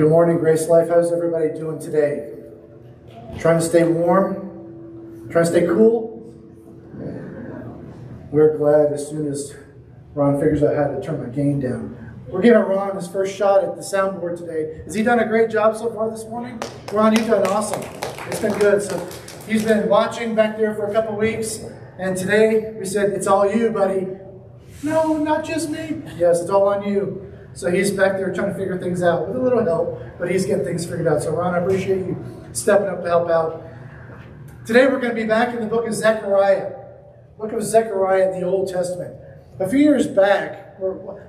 Good morning, Grace Life. How's everybody doing today? Trying to stay warm? Trying to stay cool? We're glad as soon as Ron figures out how to turn my gain down. We're giving Ron his first shot at the soundboard today. Has he done a great job so far this morning? Ron, you've done awesome. It's been good. So he's been watching back there for a couple weeks, and today we said, It's all you, buddy. No, not just me. Yes, it's all on you. So he's back there trying to figure things out with a little help, but he's getting things figured out. So, Ron, I appreciate you stepping up to help out. Today we're going to be back in the book of Zechariah. Book of Zechariah in the Old Testament. A few years back,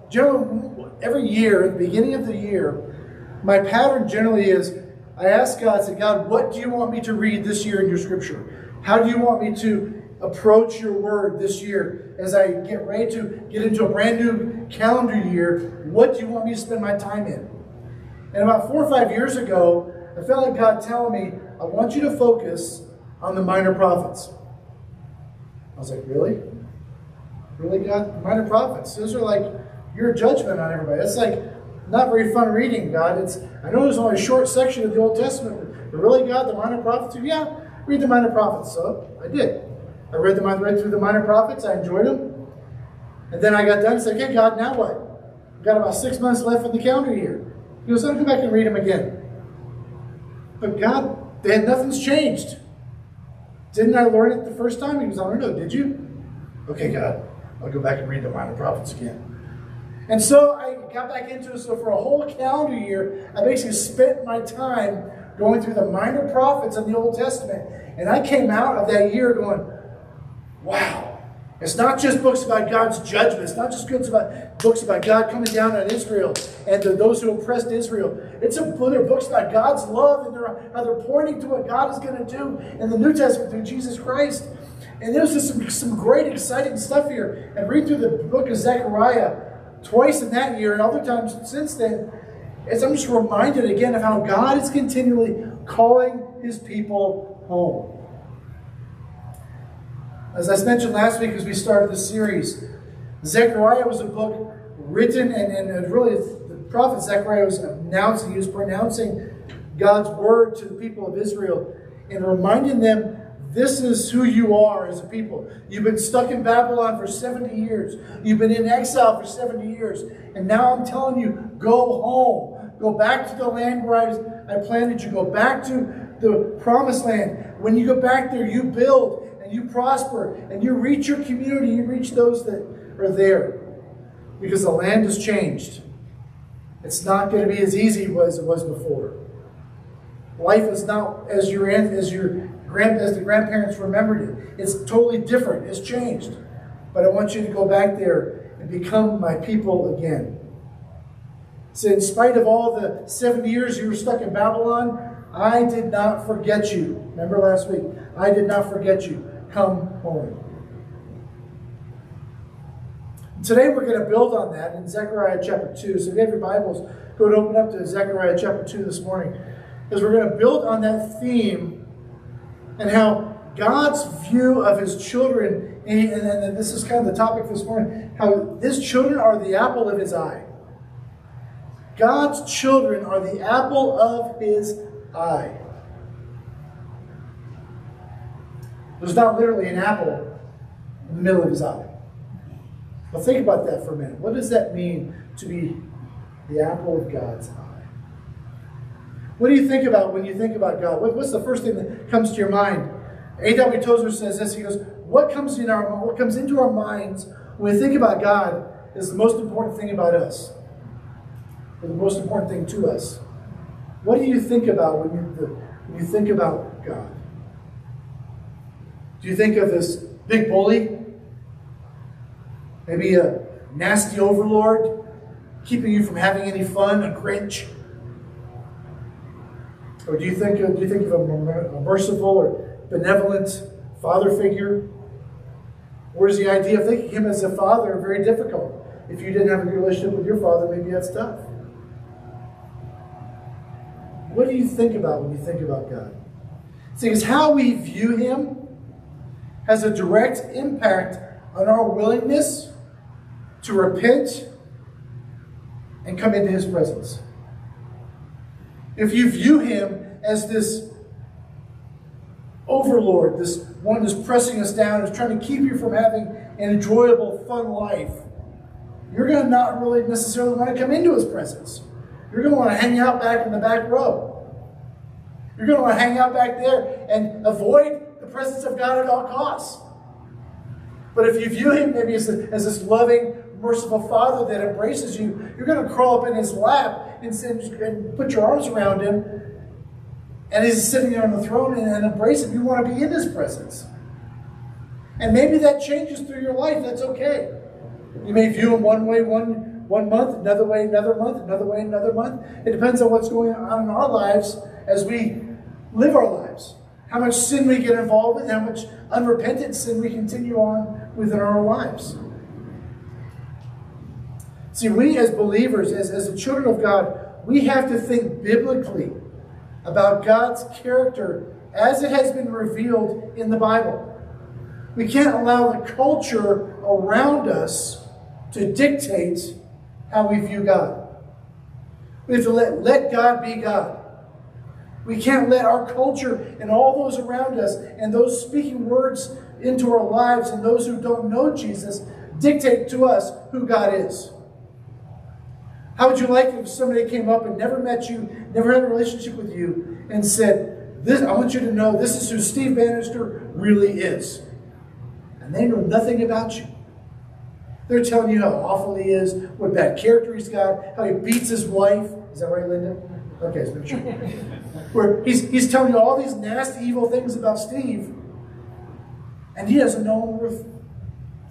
generally, every year, at the beginning of the year, my pattern generally is I ask God, I say, God, what do you want me to read this year in your scripture? How do you want me to approach your word this year as I get ready to get into a brand new calendar year? What do you want me to spend my time in? And about four or five years ago, I felt like God telling me, I want you to focus on the minor prophets. I was like, really? Really, God? Minor prophets. Those are like your judgment on everybody. It's like not very fun reading, God. It's I know there's only a short section of the Old Testament, but really, God, the minor prophets? Yeah, read the minor prophets. So I did. I read them. I read through the minor prophets. I enjoyed them. And then I got done and said, okay, God, now what? I've got about six months left in the calendar year. He goes, I'll go back and read them again. But God, then nothing's changed. Didn't I learn it the first time? He goes, I don't know. Did you? Okay, God, I'll go back and read the minor prophets again. And so I got back into it. So for a whole calendar year, I basically spent my time going through the minor prophets of the Old Testament. And I came out of that year going, wow. It's not just books about God's judgment. It's not just books about books about God coming down on Israel and the, those who oppressed Israel. It's a, they're books about God's love and they're, how they're pointing to what God is going to do in the New Testament through Jesus Christ. And there's just some, some great, exciting stuff here. And read through the book of Zechariah twice in that year and other times since then, as I'm just reminded again of how God is continually calling his people home. As I mentioned last week as we started the series, Zechariah was a book written and, and really the prophet Zechariah was announcing, he was pronouncing God's word to the people of Israel and reminding them this is who you are as a people. You've been stuck in Babylon for 70 years. You've been in exile for 70 years. And now I'm telling you, go home. Go back to the land where I, I planted you. Go back to the promised land. When you go back there, you build and you prosper and you reach your community. You reach those that are there. Because the land has changed. It's not going to be as easy as it was before. Life is not as your as your grand, as the grandparents remembered it. It's totally different. It's changed. But I want you to go back there and become my people again. So, in spite of all the 70 years you were stuck in Babylon, I did not forget you. Remember last week? I did not forget you. Come home. Today we're going to build on that in Zechariah chapter 2. So if you have your Bibles, go and open up to Zechariah chapter 2 this morning. Because we're going to build on that theme and how God's view of his children, and, and this is kind of the topic this morning, how his children are the apple of his eye. God's children are the apple of his eye. There's not literally an apple in the middle of his eye. But think about that for a minute. What does that mean to be the apple of God's eye? What do you think about when you think about God? what's the first thing that comes to your mind? A.W. Tozer says this. He goes, "What comes in our what comes into our minds when we think about God is the most important thing about us, or the most important thing to us. What do you think about when you when you think about God? Do you think of this big bully? Maybe a nasty overlord keeping you from having any fun, a Grinch? Or do you think of, do you think of a, a merciful or benevolent father figure? Or is the idea of thinking of him as a father very difficult? If you didn't have a good relationship with your father, maybe that's tough. What do you think about when you think about God? See, it's how we view him has a direct impact on our willingness to repent and come into his presence. if you view him as this overlord, this one who's pressing us down, who's trying to keep you from having an enjoyable, fun life, you're going to not really necessarily want to come into his presence. You're going to want to hang out back in the back row. You're going to want to hang out back there and avoid presence of God at all costs. But if you view him maybe as, a, as this loving, merciful father that embraces you, you're going to crawl up in his lap and, and put your arms around him. And he's sitting there on the throne and, and embrace him. You want to be in his presence. And maybe that changes through your life. That's okay. You may view him one way one, one month, another way another month, another way another month. It depends on what's going on in our lives as we live our lives. How much sin we get involved with, how much unrepentant sin we continue on within our lives. See, we as believers, as, as the children of God, we have to think biblically about God's character as it has been revealed in the Bible. We can't allow the culture around us to dictate how we view God. We have to let, let God be God. We can't let our culture and all those around us and those speaking words into our lives and those who don't know Jesus dictate to us who God is. How would you like if somebody came up and never met you, never had a relationship with you, and said, this, I want you to know this is who Steve Bannister really is. And they know nothing about you. They're telling you how awful he is, what bad character he's got, how he beats his wife. Is that right, Linda? Okay, it's been true. Where he's, he's telling you all these nasty, evil things about Steve, and he doesn't know him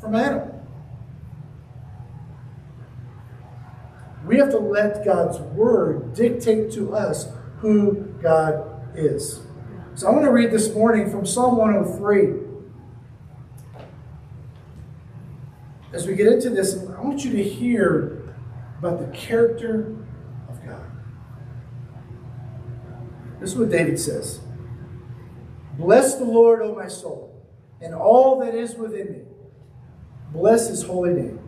from Adam. We have to let God's word dictate to us who God is. So I want to read this morning from Psalm 103. As we get into this, I want you to hear about the character of God. This is what David says Bless the Lord, O my soul, and all that is within me. Bless his holy name.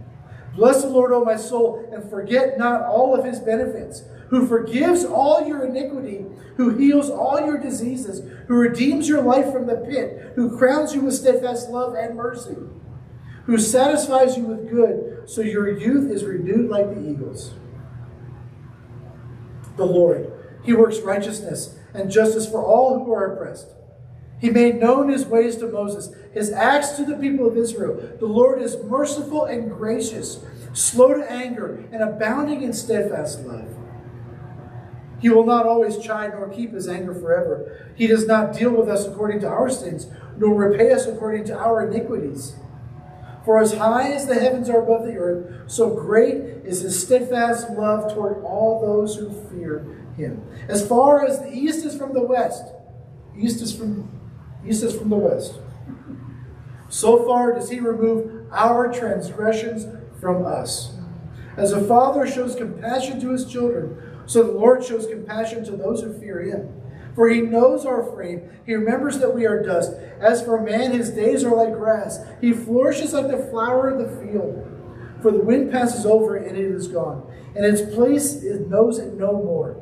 Bless the Lord, O my soul, and forget not all of his benefits, who forgives all your iniquity, who heals all your diseases, who redeems your life from the pit, who crowns you with steadfast love and mercy, who satisfies you with good, so your youth is renewed like the eagles. The Lord, he works righteousness and justice for all who are oppressed. He made known his ways to Moses, his acts to the people of Israel. The Lord is merciful and gracious, slow to anger, and abounding in steadfast love. He will not always chide nor keep his anger forever. He does not deal with us according to our sins, nor repay us according to our iniquities. For as high as the heavens are above the earth, so great is his steadfast love toward all those who fear him. As far as the east is from the west, east is from East is from the west. So far does he remove our transgressions from us. As a father shows compassion to his children, so the Lord shows compassion to those who fear him. For he knows our frame. He remembers that we are dust. As for man, his days are like grass. He flourishes like the flower of the field. For the wind passes over and it is gone. And its place it knows it no more.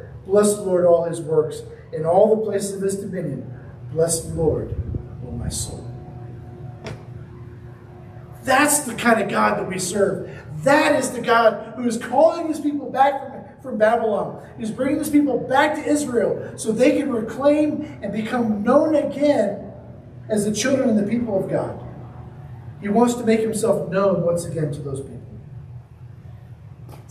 Bless the Lord, all his works, in all the places of his dominion. Bless the Lord, O my soul. That's the kind of God that we serve. That is the God who is calling his people back from, from Babylon. He's bringing his people back to Israel so they can reclaim and become known again as the children and the people of God. He wants to make himself known once again to those people.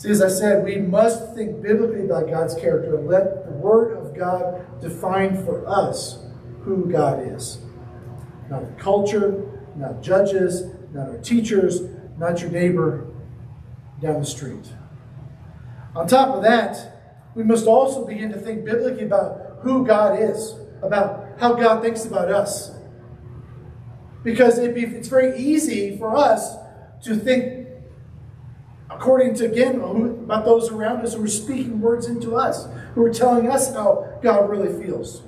See, as I said, we must think biblically about God's character and let the Word of God define for us who God is. Not the culture, not judges, not our teachers, not your neighbor down the street. On top of that, we must also begin to think biblically about who God is, about how God thinks about us. Because it's very easy for us to think according to, again, about those around us who are speaking words into us, who are telling us how God really feels.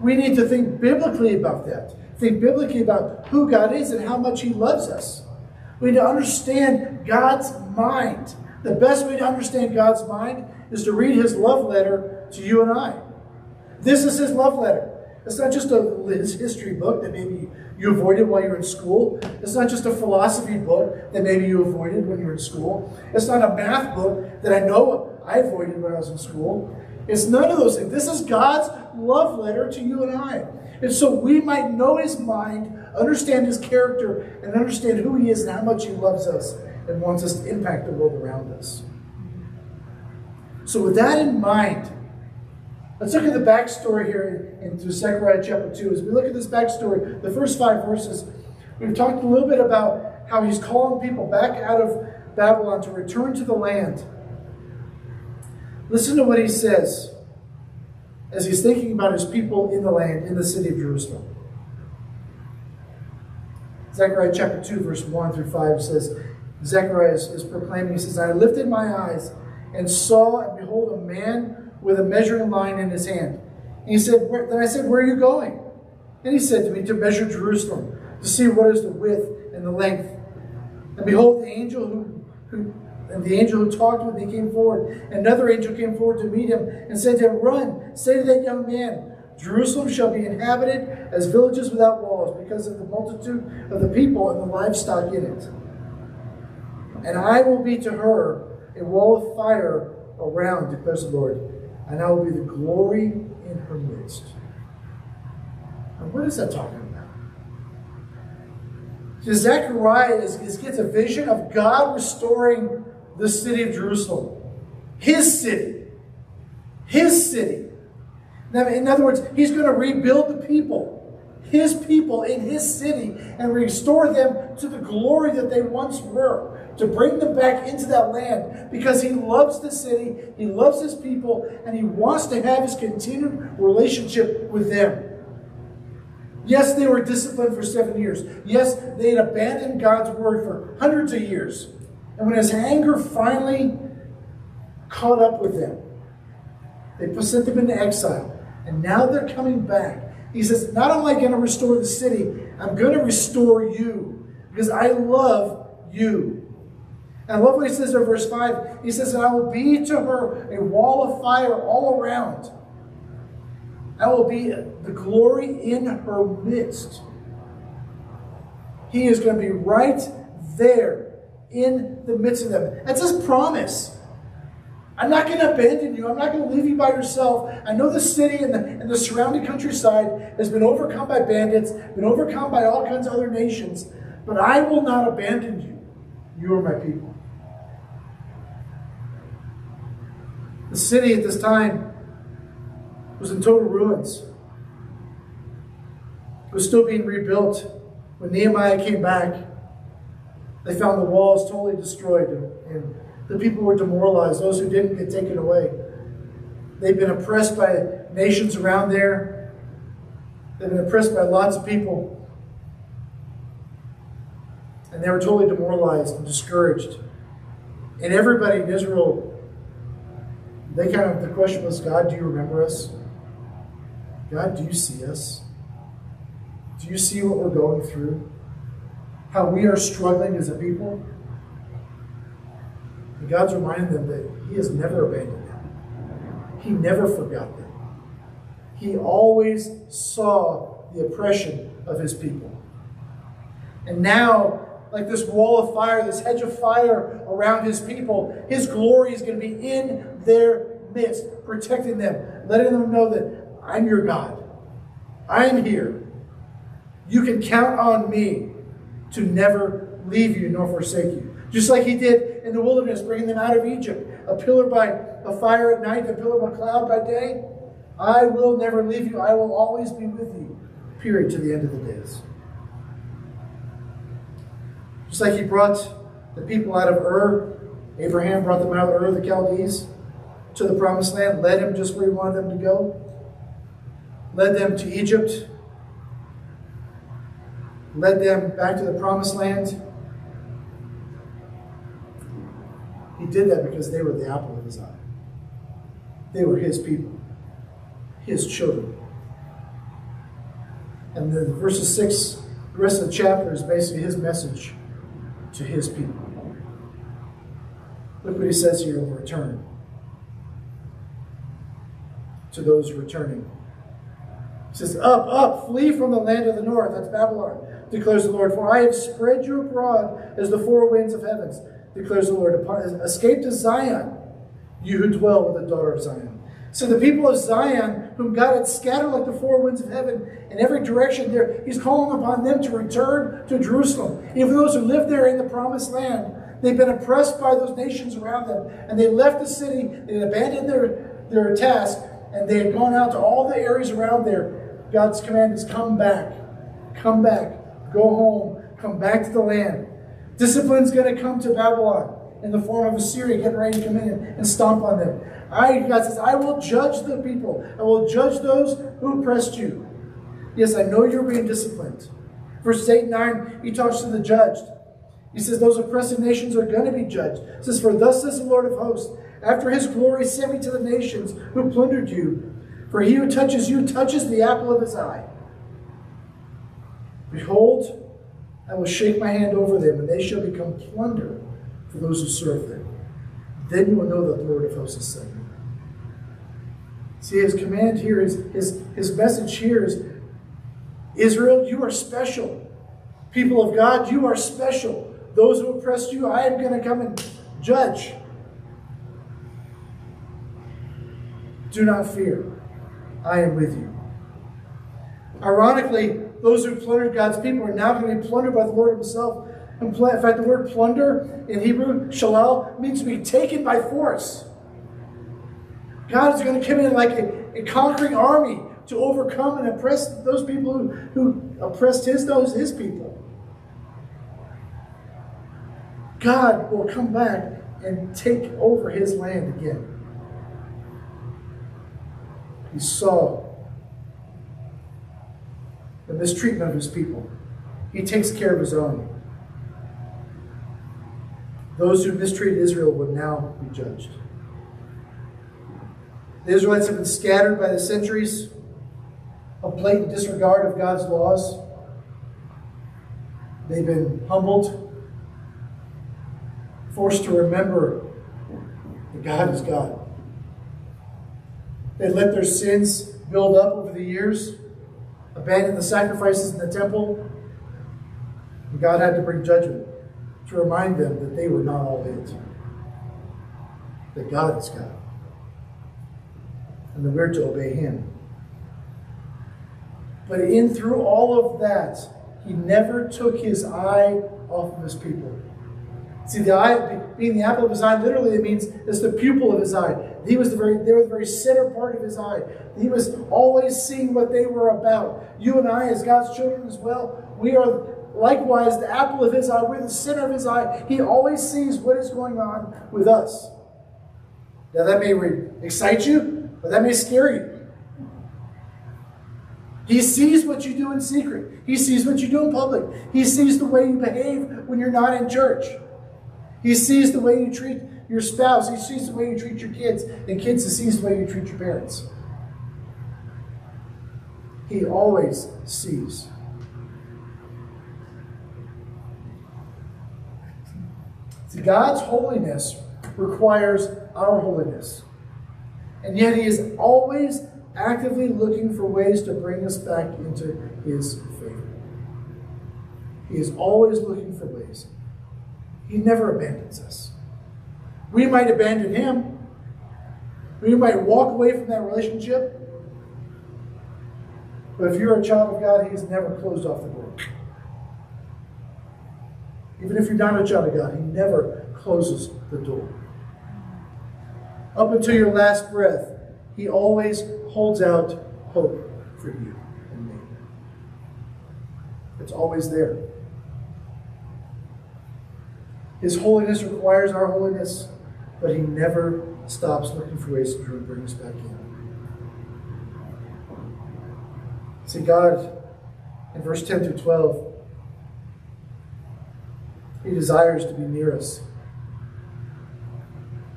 We need to think biblically about that. Think biblically about who God is and how much He loves us. We need to understand God's mind. The best way to understand God's mind is to read His love letter to you and I. This is His love letter. It's not just a history book that maybe you avoided while you were in school. It's not just a philosophy book that maybe you avoided when you were in school. It's not a math book that I know I avoided when I was in school. It's none of those things. This is God's love letter to you and I. And so we might know his mind, understand his character, and understand who he is and how much he loves us and wants us to impact the world around us. So, with that in mind, let's look at the backstory here into Zechariah chapter 2. As we look at this backstory, the first five verses, we've talked a little bit about how he's calling people back out of Babylon to return to the land. Listen to what he says as he's thinking about his people in the land, in the city of Jerusalem. Zechariah chapter 2, verse 1 through 5 says, Zechariah is, is proclaiming, he says, I lifted my eyes and saw, and behold, a man with a measuring line in his hand. And he said, Then I said, Where are you going? And he said to me, To measure Jerusalem, to see what is the width and the length. And behold, the angel who, who and the angel who talked with me came forward. Another angel came forward to meet him and said to him, Run, say to that young man, Jerusalem shall be inhabited as villages without walls because of the multitude of the people and the livestock in it. And I will be to her a wall of fire around, declares the Lord, and I will be the glory in her midst. And what is that talking about? So Zechariah is, is, gets a vision of God restoring the city of Jerusalem. His city. His city. Now, in other words, he's going to rebuild the people, his people in his city, and restore them to the glory that they once were. To bring them back into that land because he loves the city, he loves his people, and he wants to have his continued relationship with them. Yes, they were disciplined for seven years. Yes, they had abandoned God's word for hundreds of years. And when his anger finally caught up with them, they sent them into exile. And now they're coming back. He says, Not only am I going to restore the city, I'm going to restore you because I love you. And I love what he says in verse 5. He says, I will be to her a wall of fire all around. I will be the glory in her midst. He is going to be right there in the midst of them. That's his promise. I'm not going to abandon you. I'm not going to leave you by yourself. I know the city and the, and the surrounding countryside has been overcome by bandits, been overcome by all kinds of other nations, but I will not abandon you. You are my people. The city at this time was in total ruins. It was still being rebuilt. When Nehemiah came back, they found the walls totally destroyed, and the people were demoralized. Those who didn't get taken away. They've been oppressed by nations around there. They've been oppressed by lots of people. And they were totally demoralized and discouraged. And everybody in Israel, they kind of, the question was God, do you remember us? God, do you see us? Do you see what we're going through? how we are struggling as a people. And God's reminding them that He has never abandoned them, He never forgot them. He always saw the oppression of His people. And now, like this wall of fire, this hedge of fire around His people, His glory is going to be in their midst, protecting them, letting them know that I'm your God. I'm here. You can count on me to never leave you nor forsake you. Just like he did in the wilderness, bringing them out of Egypt, a pillar by a fire at night, a pillar by cloud by day. I will never leave you. I will always be with you, period, to the end of the days. Just like he brought the people out of Ur, Abraham brought them out of Ur, the Chaldees. to the promised land, led him just where he wanted them to go, led them to Egypt, led them back to the promised land. He did that because they were the apple of his eye. They were his people, his children. And the verses 6, the rest of the chapter is basically his message to his people. Look what he says here in return. To those returning. He says, Up, up, flee from the land of the north. That's Babylon, declares the Lord. For I have spread you abroad as the four winds of heavens, declares the Lord. Escape to Zion, you who dwell with the daughter of Zion. So the people of Zion, whom God had scattered like the four winds of heaven in every direction, there He's calling upon them to return to Jerusalem. Even those who live there in the promised land, they've been oppressed by those nations around them, and they left the city, they abandoned their, their task, and they had gone out to all the areas around there. God's command is come back, come back, go home, come back to the land. Discipline's going to come to Babylon in the form of Assyria getting ready to come in and stomp on them. I, God says, I will judge the people. I will judge those who oppressed you. Yes, I know you're being disciplined. Verses 8 and 9, he talks to the judged. He says, Those oppressive nations are going to be judged. He says, For thus says the Lord of hosts, after his glory sent me to the nations who plundered you. For he who touches you touches the apple of his eye. Behold, I will shake my hand over them, and they shall become plunder for those who serve them. Then you will know that the Lord of hosts has sent me. See, his command here is his, his message here is Israel, you are special. People of God, you are special. Those who oppressed you, I am going to come and judge. Do not fear. I am with you. Ironically, those who plundered God's people are now going to be plundered by the Lord Himself. In fact, the word plunder in Hebrew, shalal, means to be taken by force. God is going to come in like a, a conquering army to overcome and oppress those people who, who oppressed his those his people. God will come back and take over his land again. He saw the mistreatment of his people. He takes care of his own. Those who mistreated Israel would now be judged. The Israelites have been scattered by the centuries of blatant disregard of God's laws. They've been humbled, forced to remember that God is God. They let their sins build up over the years, abandoned the sacrifices in the temple, and God had to bring judgment to remind them that they were not all it, that God is God and that we're to obey him. But in through all of that, he never took his eye off of his people. See, the eye, being the apple of his eye, literally it means it's the pupil of his eye. He was the very, they were the very center part of his eye. He was always seeing what they were about. You and I, as God's children as well, we are likewise the apple of his eye. We're the center of his eye. He always sees what is going on with us. Now that may excite you, but that may scare you. He sees what you do in secret. He sees what you do in public. He sees the way you behave when you're not in church. He sees the way you treat your spouse. He sees the way you treat your kids. And kids, he sees the way you treat your parents. He always sees. See, God's holiness requires our holiness. And yet he is always actively looking for ways to bring us back into his favor. He is always looking for ways. He never abandons us. We might abandon him. We might walk away from that relationship. But if you're a child of God, He's never closed off the door. Even if you're not a child of God, He never closes the door up until your last breath, He always holds out hope for you and me. It's always there. His holiness requires our holiness, but He never stops looking for ways to bring us back in. See, God, in verse 10 through 12, He desires to be near us.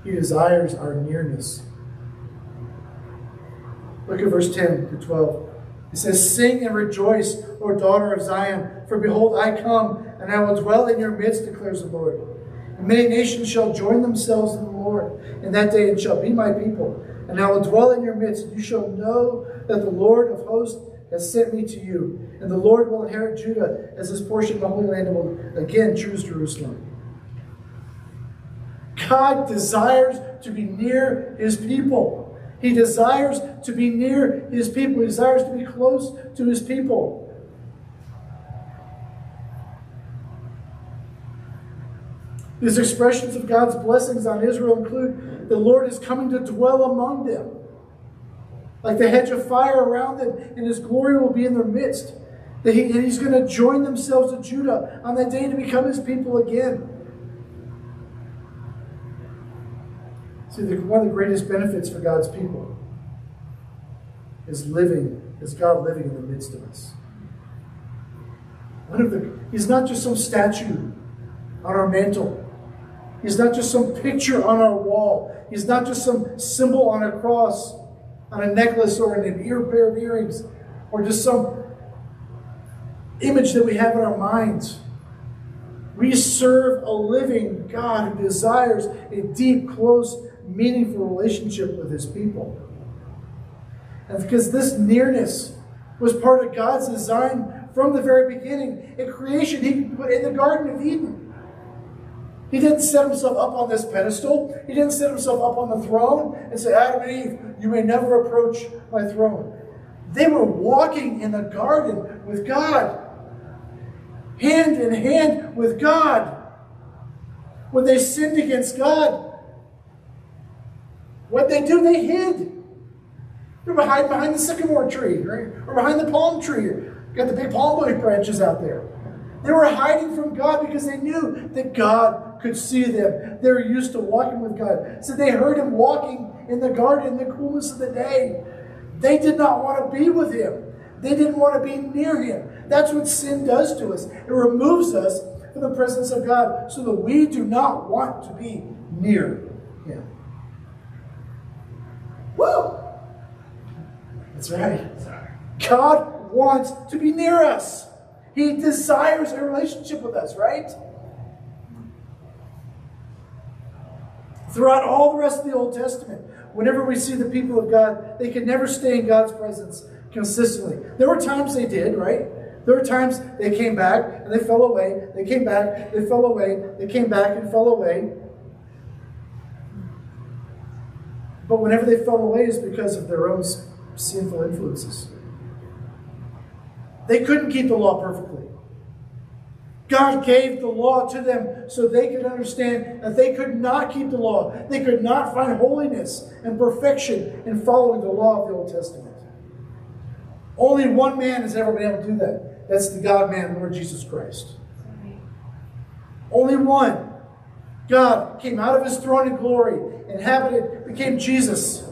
He desires our nearness. Look at verse 10 to 12. It says, Sing and rejoice, O daughter of Zion, for behold, I come, and I will dwell in your midst, declares the Lord. And many nations shall join themselves in the Lord in that day, and shall be my people. And I will dwell in your midst, and you shall know that the Lord of hosts has sent me to you. And the Lord will inherit Judah as his portion, of the Holy Land, and will again choose Jerusalem. God desires to be near his people. He desires to be near his people. He desires to be close to his people. These expressions of God's blessings on Israel include the Lord is coming to dwell among them. Like the hedge of fire around them, and his glory will be in their midst. That he, he's going to join themselves to Judah on that day to become his people again. See, the, one of the greatest benefits for God's people is living, is God living in the midst of us. One of the, he's not just some statue on our mantle. He's not just some picture on our wall. He's not just some symbol on a cross, on a necklace, or in an ear pair of earrings, or just some image that we have in our minds. We serve a living God who desires a deep, close, meaningful relationship with his people. And because this nearness was part of God's design from the very beginning. In creation, he put in the Garden of Eden. He didn't set himself up on this pedestal. He didn't set himself up on the throne and say, Adam and Eve, you may never approach my throne. They were walking in the garden with God, hand in hand with God. When they sinned against God, what they do, they hid. They're behind behind the sycamore tree, right? Or behind the palm tree. Got the big palm branches out there. They were hiding from God because they knew that God could see them. They were used to walking with God. So they heard him walking in the garden in the coolness of the day. They did not want to be with him. They didn't want to be near him. That's what sin does to us. It removes us from the presence of God so that we do not want to be near him. Woo! That's right. God wants to be near us. He desires a relationship with us, right? Throughout all the rest of the Old Testament, whenever we see the people of God, they could never stay in God's presence consistently. There were times they did, right? There were times they came back and they fell away. They came back, they fell away. They came back and fell away. But whenever they fell away is because of their own sinful influences. They couldn't keep the law perfectly. God gave the law to them so they could understand that they could not keep the law. They could not find holiness and perfection in following the law of the Old Testament. Only one man has ever been able to do that. That's the God man, Lord Jesus Christ. Only one. God came out of his throne in glory, inhabited, became Jesus,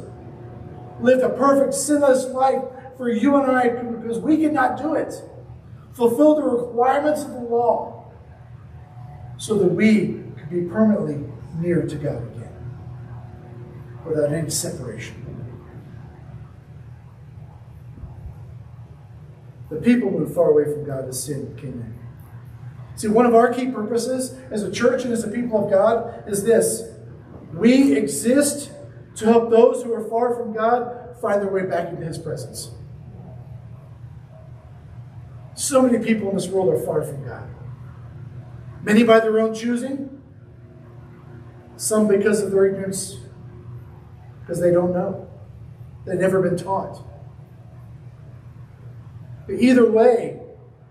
lived a perfect, sinless life for you and I because we could not do it. Fulfill the requirements of the law so that we could be permanently near to God again without any separation. The people moved far away from God as sin came in. See, one of our key purposes as a church and as a people of God is this we exist to help those who are far from God find their way back into His presence. So many people in this world are far from God. Many by their own choosing, some because of their ignorance, because they don't know. They've never been taught. But either way,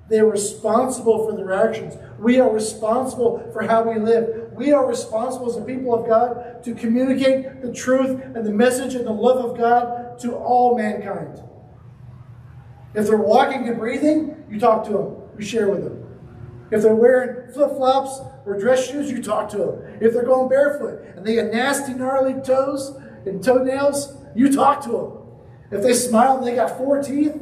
they're responsible for their actions. We are responsible for how we live. We are responsible as a people of God to communicate the truth and the message and the love of God to all mankind. If they're walking and breathing, you talk to them, you share with them. If they're wearing flip flops or dress shoes, you talk to them. If they're going barefoot and they got nasty, gnarly toes and toenails, you talk to them. If they smile and they got four teeth,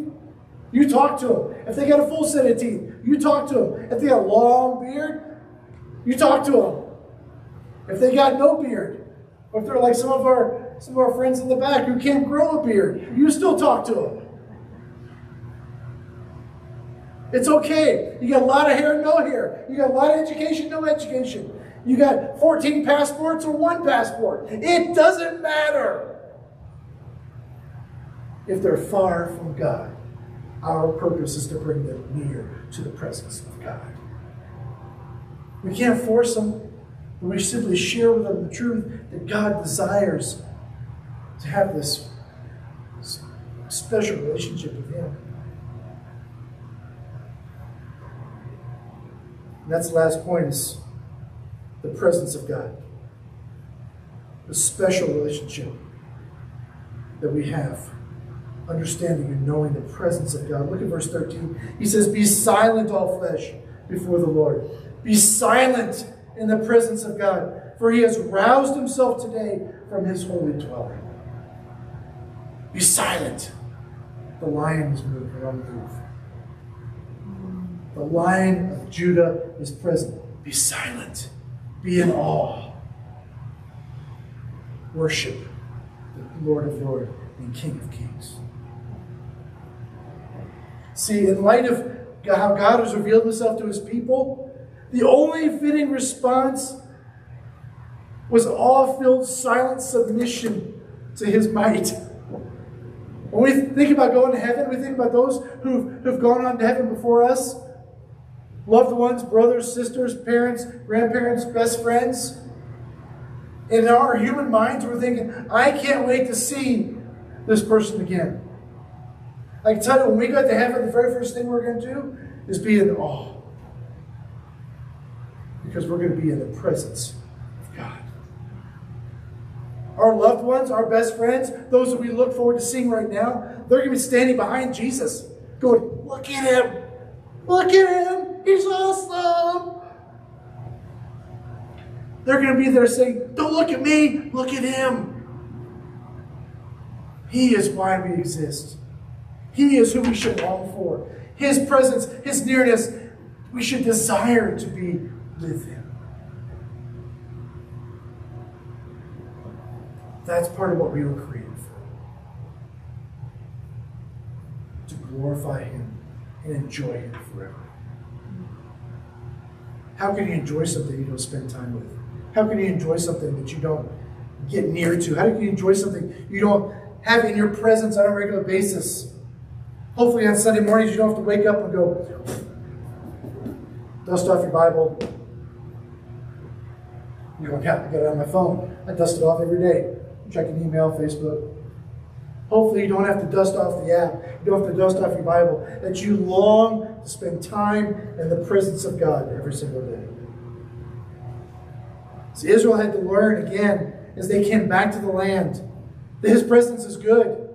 you talk to them. If they got a full set of teeth, you talk to them. If they got a long beard, you talk to them. If they got no beard, or if they're like some of our some of our friends in the back who can't grow a beard, you still talk to them. It's okay. You got a lot of hair, no hair. You got a lot of education, no education. You got 14 passports or one passport. It doesn't matter. If they're far from God, our purpose is to bring them near to the presence of God. We can't force them, but we simply share with them the truth that God desires to have this special relationship with Him. And that's the last point is the presence of God. The special relationship that we have. Understanding and knowing the presence of God. Look at verse 13. He says, Be silent, all flesh, before the Lord. Be silent in the presence of God, for he has roused himself today from his holy dwelling. Be silent. The lion is moved, move. The lion of Judah is present. Be silent. Be in awe. Worship the Lord of Lords and King of Kings. See, in light of how God has revealed himself to his people, the only fitting response was awe filled, silent submission to his might. When we think about going to heaven, we think about those who've, who've gone on to heaven before us loved ones, brothers, sisters, parents, grandparents, best friends. In our human minds, we're thinking, I can't wait to see this person again. I can tell you, when we go to heaven, the very first thing we're going to do is be in awe. Because we're going to be in the presence of God. Our loved ones, our best friends, those that we look forward to seeing right now, they're going to be standing behind Jesus, going, Look at him! Look at him! He's awesome. They're going to be there saying, Don't look at me, look at him. He is why we exist. He is who we should long for. His presence, His nearness, we should desire to be with Him. That's part of what we were created for. To glorify Him and enjoy Him forever. How can you enjoy something you don't spend time with? How can you enjoy something that you don't get near to? How can you enjoy something you don't have in your presence on a regular basis? Hopefully, on Sunday mornings, you don't have to wake up and go, dust off your Bible. You don't have to get it on my phone. I dust it off every day. Checking email, Facebook. Hopefully, you don't have to dust off the app. You don't have to dust off your Bible. That you long to spend time in the presence of God every single day. So Israel had to learn again as they came back to the land that His presence is good.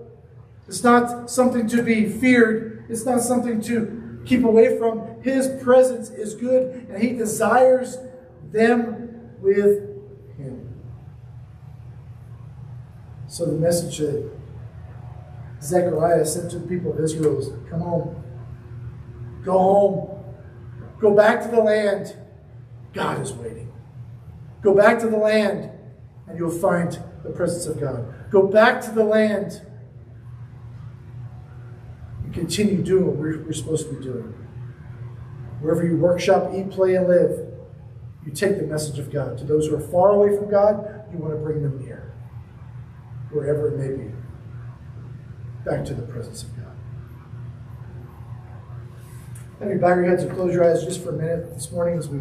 It's not something to be feared, it's not something to keep away from. His presence is good, and He desires them with Him. So the message that Zechariah sent to the people of Israel, is Come home. Go home. Go back to the land. God is waiting. Go back to the land, and you'll find the presence of God. Go back to the land and continue doing what we're, supposed to be doing. Wherever you workshop, eat, play, and live, you take the message of God. To those who are far away from God, you want to bring them near, wherever it may be back to the presence of God. Have you bow your heads and close your eyes just for a minute this morning as we,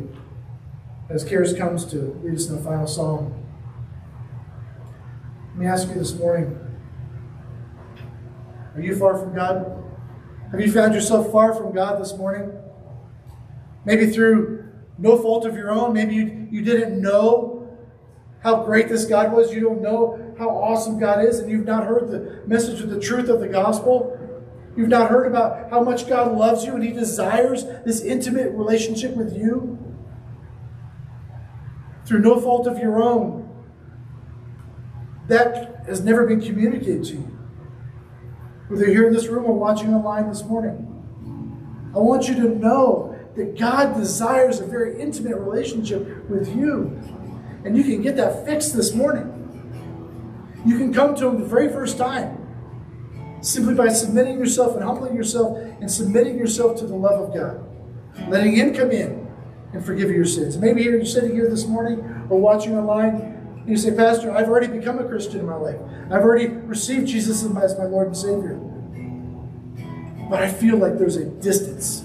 as Karis comes to lead us in the final psalm. Let me ask you this morning: Are you far from God? Have you found yourself far from God this morning? Maybe through no fault of your own. Maybe you, you didn't know how great this God was. You don't know how awesome God is, and you've not heard the message of the truth of the gospel, You've not heard about how much God loves you and He desires this intimate relationship with you through no fault of your own. That has never been communicated to you. Whether you're here in this room or watching online this morning, I want you to know that God desires a very intimate relationship with you. And you can get that fixed this morning. You can come to Him the very first time simply by submitting yourself and humbling yourself and submitting yourself to the love of God, letting Him come in and forgive your sins. Maybe you're sitting here this morning or watching online, and you say, Pastor, I've already become a Christian in my life. I've already received Jesus as my Lord and Savior. But I feel like there's a distance,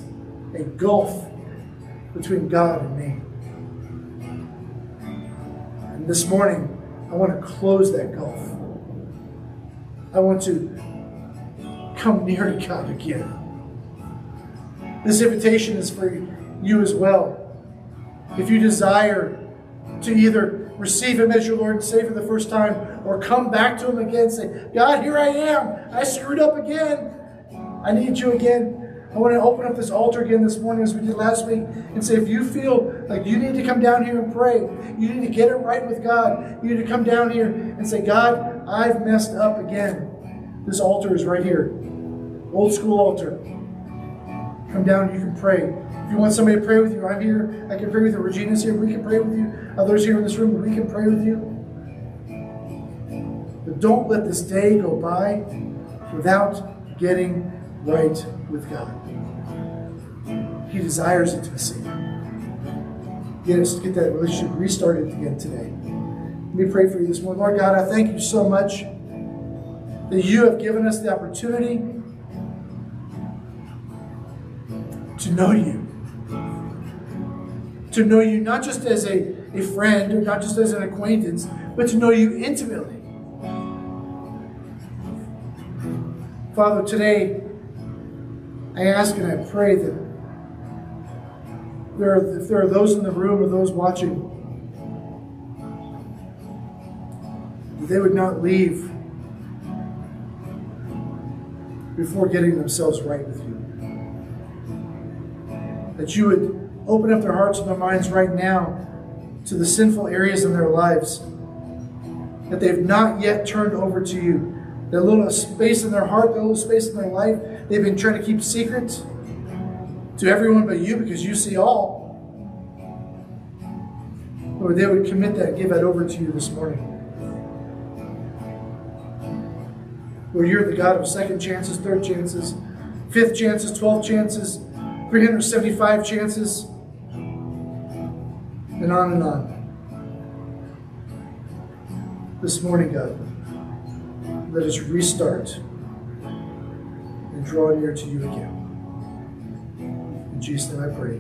a gulf between God and me. And this morning, I want to close that gulf. I want to come near to God again. This invitation is for you as well. If you desire to either receive Him as your Lord and Savior the first time or come back to Him again say, God, here I am. I screwed up again. I need you again. I want to open up this altar again this morning as we did last week and say, if you feel like you need to come down here and pray, you need to get it right with God, you need to come down here and say, God, I've messed up again. This altar is right here. Old school altar. Come down, you can pray. If you want somebody to pray with you, I'm here. I can pray with you. Regina's here. We can pray with you. Others here in this room, we can pray with you. But don't let this day go by without getting right with God. He desires intimacy. Get us to get that relationship restarted again today. Let me pray for you this morning. Lord God, I thank you so much that you have given us the opportunity to know you. To know you not just as a, a friend or not just as an acquaintance, but to know you intimately. Father, today I ask and I pray that there are, if there are those in the room or those watching, that they would not leave before getting themselves right with you. That you would open up their hearts and their minds right now to the sinful areas in their lives that they've not yet turned over to you. That little space in their heart, that little space in their life, they've been trying to keep secret to everyone but you because you see all. Lord, they would commit that, give that over to you this morning. Lord, you're the God of second chances, third chances, fifth chances, twelve chances, 375 chances, and on and on. This morning, God, let us restart and draw near to you again. In Jesus' name I pray.